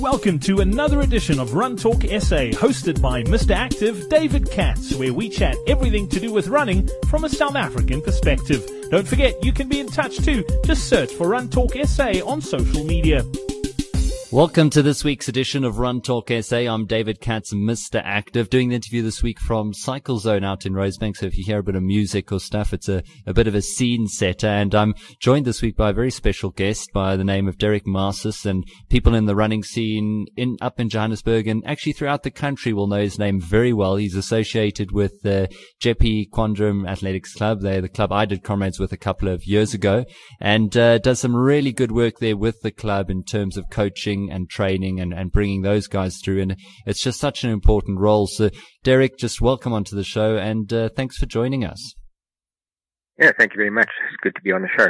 Welcome to another edition of Run Talk SA, hosted by Mr. Active David Katz, where we chat everything to do with running from a South African perspective. Don't forget, you can be in touch too. Just search for Run Talk SA on social media. Welcome to this week's edition of Run Talk SA. I'm David Katz, Mr. Active, doing the interview this week from Cycle Zone out in Rosebank. So if you hear a bit of music or stuff, it's a, a bit of a scene setter. And I'm joined this week by a very special guest by the name of Derick Marcisz and people in the running scene in, up in Johannesburg and actually throughout the country will know his name very well. He's associated with the Jeppe Quondam Athletics Club. They're the club I did comrades with a couple of years ago and uh, does some really good work there with the club in terms of coaching and training and, and bringing those guys through. And it's just such an important role. So, Derick, just welcome onto the show and uh, thanks for joining us. Yeah, thank you very much. It's good to be on the show.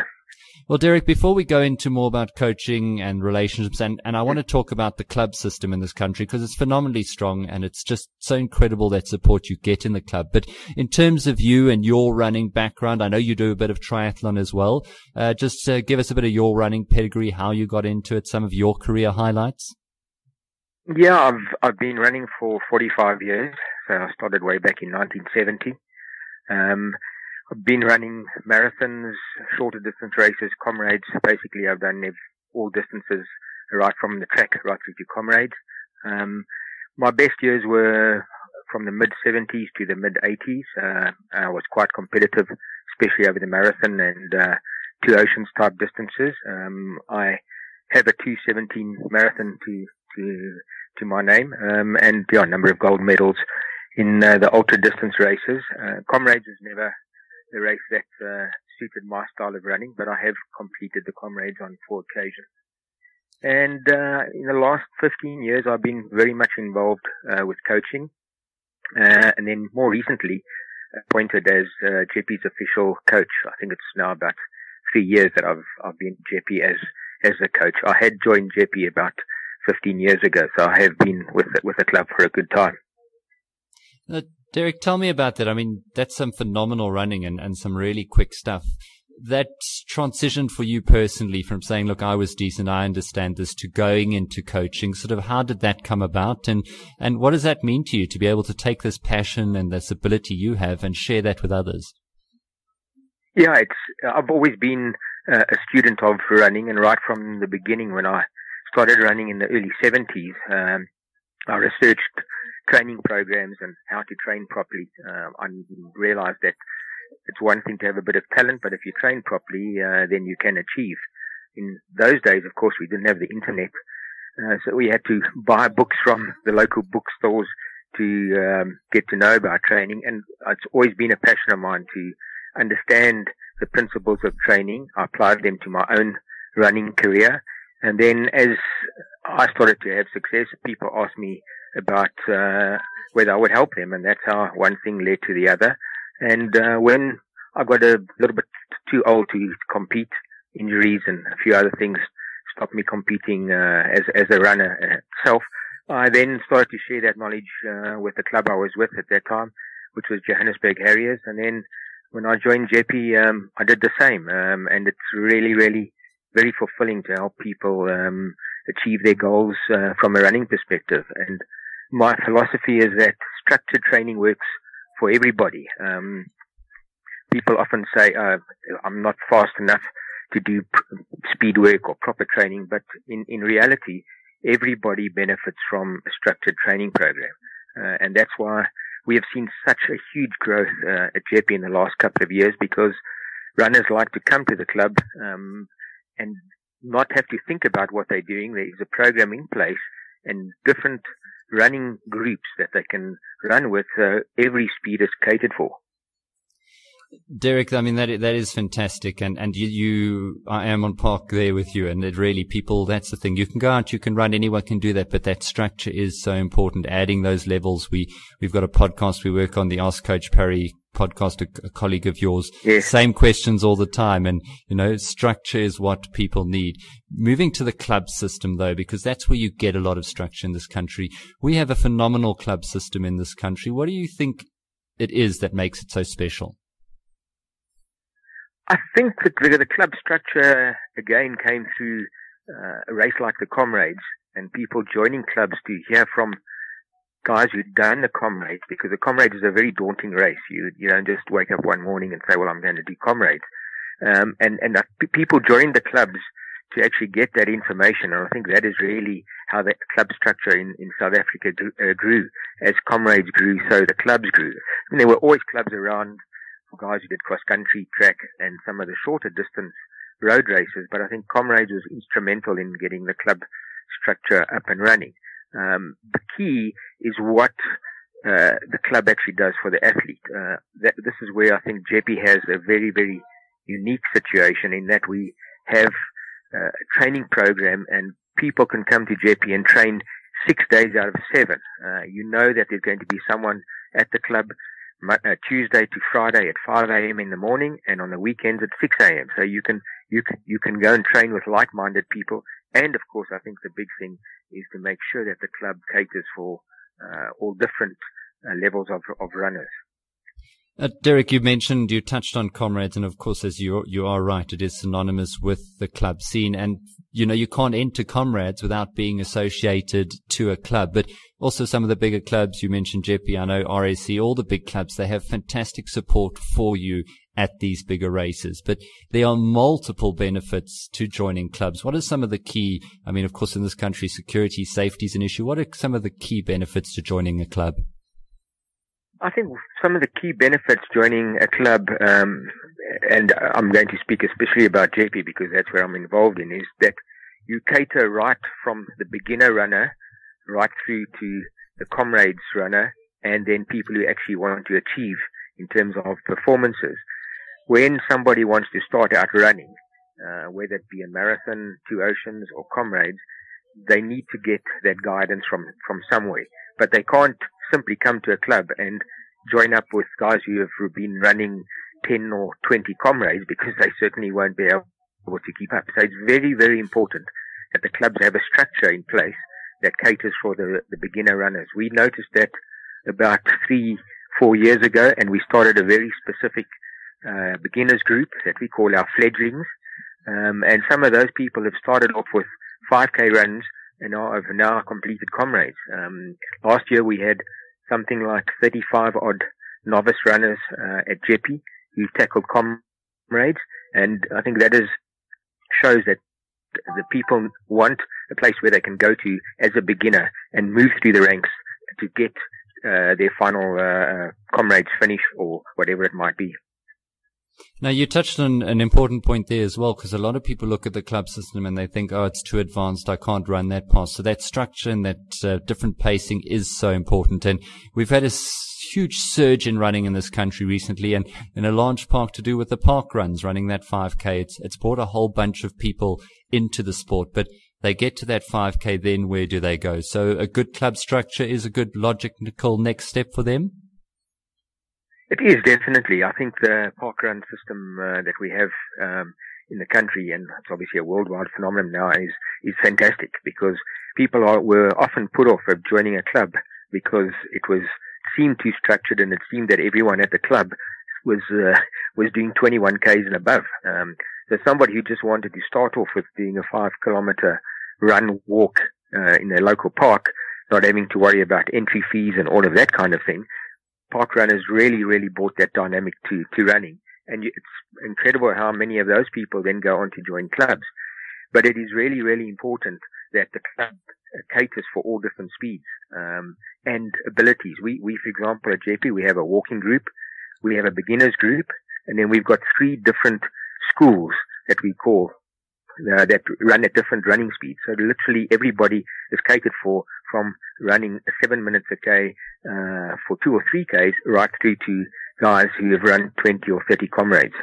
Well, Derick, before we go into more about coaching and relationships, and, and I want to talk about the club system in this country because it's phenomenally strong and it's just so incredible that support you get in the club. But in terms of you and your running background, I know you do a bit of triathlon as well. Uh, just uh, give us a bit of your running pedigree, how you got into it, some of your career highlights. Yeah, I've I've been running for 45 years. So I started way back in 1970. Um, I've been running marathons, shorter distance races, comrades. Basically, I've done all distances right from the track right through to comrades. Um, my best years were from the mid 70s to the mid 80s. Uh, I was quite competitive, especially over the marathon and uh, two oceans type distances. Um, I have a 217 marathon to to to my name, um, and yeah, a number of gold medals in uh, the ultra distance races. Uh, comrades is never the race that uh, suited my style of running, but I have completed the comrades on four occasions. And uh, in the last 15 years, I've been very much involved uh, with coaching, uh, and then more recently appointed as uh, Jeppe's official coach. I think it's now about three years that I've I've been Jeppe as as a coach. I had joined Jeppe about 15 years ago, so I have been with with the club for a good time. Derick, tell me about that. I mean, that's some phenomenal running and, and some really quick stuff. That transition for you personally from saying, look, I was decent, I understand this, to going into coaching, sort of how did that come about? And, and what does that mean to you to be able to take this passion and this ability you have and share that with others? Yeah, it's, I've always been uh, a student of running and right from the beginning when I started running in the early 70s, um, I researched training programs and how to train properly. Uh, I realized that it's one thing to have a bit of talent, but if you train properly, uh, then you can achieve. In those days, of course, we didn't have the internet, uh, so we had to buy books from the local bookstores to um, get to know about training. And it's always been a passion of mine to understand the principles of training. I applied them to my own running career. And then as I started to have success, people asked me about uh, whether I would help them, and that's how one thing led to the other. And uh, when I got a little bit too old to compete, injuries and a few other things stopped me competing uh, as as a runner itself. I then started to share that knowledge uh, with the club I was with at that time, which was Johannesburg Harriers. And then when I joined Jeppe, um, I did the same. Um, and it's really, really very fulfilling to help people um, achieve their goals uh, from a running perspective. And my philosophy is that structured training works for everybody. Um, people often say, uh, I'm not fast enough to do speed work or proper training, but in, in reality, everybody benefits from a structured training program. Uh, and that's why we have seen such a huge growth uh, at Jeppe in the last couple of years because runners like to come to the club um, and not have to think about what they're doing. There is a program in place and different running groups that they can run with. Uh, every speed is catered for. Derick, I mean that that is fantastic, and and you, you, I am on park there with you, and it really people. That's the thing. You can go out, you can run, anyone can do that, but that structure is so important. Adding those levels, we we've got a podcast we work on the Ask Coach Parry podcast, a, a colleague of yours. Yes. Same questions all the time, and you know structure is what people need. Moving to the club system though, because that's where you get a lot of structure in this country. We have a phenomenal club system in this country. What do you think it is that makes it so special? I think that the, club structure again came through uh, a race like the Comrades, and people joining clubs to hear from guys who've done the comrades because the comrades is a very daunting race. You you don't just wake up one morning and say, well, I'm going to do comrades. Um, and and uh, people join the clubs to actually get that information. And I think that is really how the club structure in, in South Africa grew, uh, grew. As comrades grew, so the clubs grew. And there were always clubs around for guys who did cross country, track, and some of the shorter distance road races. But I think comrades was instrumental in getting the club structure up and running. Um, the key is what uh, the club actually does for the athlete. Uh, that, this is where I think Jeppe has a very, very unique situation in that we have uh, a training program and people can come to Jeppe and train six days out of seven. Uh, you know that there's going to be someone at the club uh, Tuesday to Friday at 5 a.m. in the morning and on the weekends at 6 a.m. So you can, you can, you can go and train with like-minded people. And of course, I think the big thing is to make sure that the club caters for uh, all different uh, levels of, of runners. Uh, Derick, you mentioned you touched on comrades, and of course, as you you are right, it is synonymous with the club scene. And you know, you can't enter comrades without being associated to a club. But also, some of the bigger clubs you mentioned, Jeppe, I know RAC, all the big clubs, they have fantastic support for you at these bigger races. But there are multiple benefits to joining clubs. What are some of the key? I mean, of course, in this country, security, safety is an issue. What are some of the key benefits to joining a club? I think some of the key benefits joining a club, um, and I'm going to speak especially about Jeppe because that's where I'm involved in, is that you cater right from the beginner runner right through to the comrades runner and then people who actually want to achieve in terms of performances. When somebody wants to start out running, uh, whether it be a marathon, two oceans or comrades, they need to get that guidance from, from somewhere, but they can't simply come to a club and join up with guys who have been running 10 or 20 comrades because they certainly won't be able to keep up. So it's very, very important that the clubs have a structure in place that caters for the, the beginner runners. We noticed that about three, four years ago and we started a very specific uh, beginners group that we call our fledglings. Um, and some of those people have started off with 5k runs and have now completed comrades. Um, last year we had something like 35 odd novice runners uh, at Jeppe who've tackled comrades, and I think that is shows that the people want a place where they can go to as a beginner and move through the ranks to get uh, their final uh, comrades finish or whatever it might be. Now, you touched on an important point there as well, because a lot of people look at the club system and they think, oh, it's too advanced. I can't run that pass. So that structure and that uh, different pacing is so important. And we've had a huge surge in running in this country recently and in a large part to do with the park runs running that 5k. It's, it's brought a whole bunch of people into the sport, but they get to that 5k. Then where do they go? So a good club structure is a good logical next step for them. It is definitely. I think the parkrun system uh, that we have um, in the country, and it's obviously a worldwide phenomenon now, is is fantastic because people are, were often put off of joining a club because it was seemed too structured, and it seemed that everyone at the club was uh, was doing 21 k's and above. Um, so somebody who just wanted to start off with doing a five kilometer run walk uh, in a local park, not having to worry about entry fees and all of that kind of thing, park runners really, really brought that dynamic to, to running. And it's incredible how many of those people then go on to join clubs. But it is really, really important that the club caters for all different speeds um, and abilities. We, we, for example, at Jeppe, we have a walking group, we have a beginners group, and then we've got three different schools that we call uh, that run at different running speeds. So literally everybody is catered for from running seven minutes a K uh, for two or three Ks right through to guys who have run 20 or 30 comrades.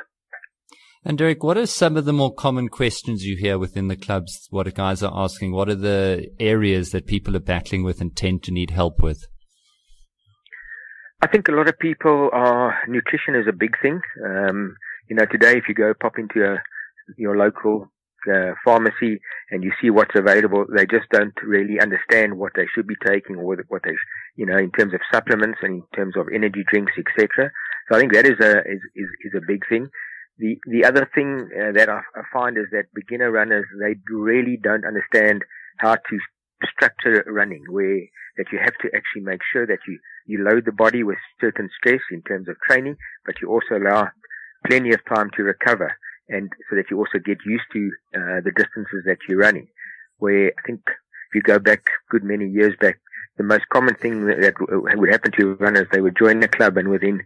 And Derick, what are some of the more common questions you hear within the clubs? What guys are asking? What are the areas that people are battling with and tend to need help with? I think a lot of people are, nutrition is a big thing. Um, you know, today if you go pop into a, your local uh, pharmacy and you see what's available, they just don't really understand what they should be taking or what they, you know, in terms of supplements and in terms of energy drinks, etc. So I think that is a is is, is a big thing. The the other thing uh, that I, I, find is that beginner runners they really don't understand how to structure running where that you have to actually make sure that you, you load the body with certain stress in terms of training, but you also allow plenty of time to recover and so that you also get used to uh, the distances that you're running. Where I think if you go back good many years back, the most common thing that, that would happen to runners, they would join the club and within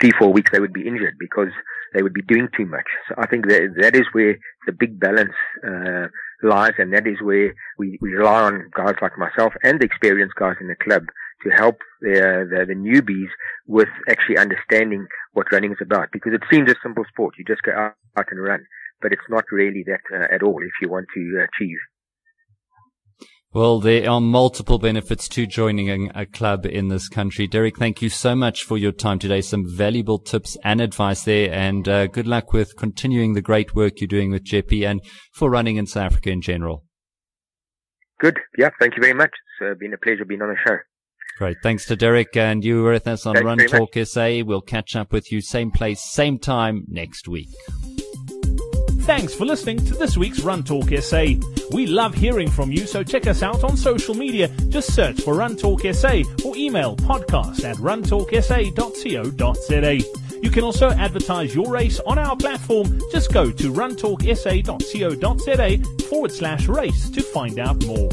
three, four weeks they would be injured because they would be doing too much. So I think that that is where the big balance uh, lies, and that is where we, we rely on guys like myself and the experienced guys in the club to help the, the, the newbies with actually understanding what running is about. Because it seems a simple sport; you just go out, out and run, but it's not really that uh, at all if you want to achieve. Well, there are multiple benefits to joining a, club in this country. Derick, thank you so much for your time today. Some valuable tips and advice there, and uh, good luck with continuing the great work you're doing with Jeppe and for running in South Africa in general. Good. Yeah, thank you very much. It's uh, been a pleasure being on the show. Great. Thanks to Derick, and you were with us on Thanks Run Talk much. SA. We'll catch up with you same place, same time next week. Thanks for listening to this week's Run Talk SA. We love hearing from you, so check us out on social media. Just search for Run Talk SA or email podcast at runtalksa.co.za. You can also advertise your race on our platform. Just go to runtalksa.co.za forward slash race to find out more.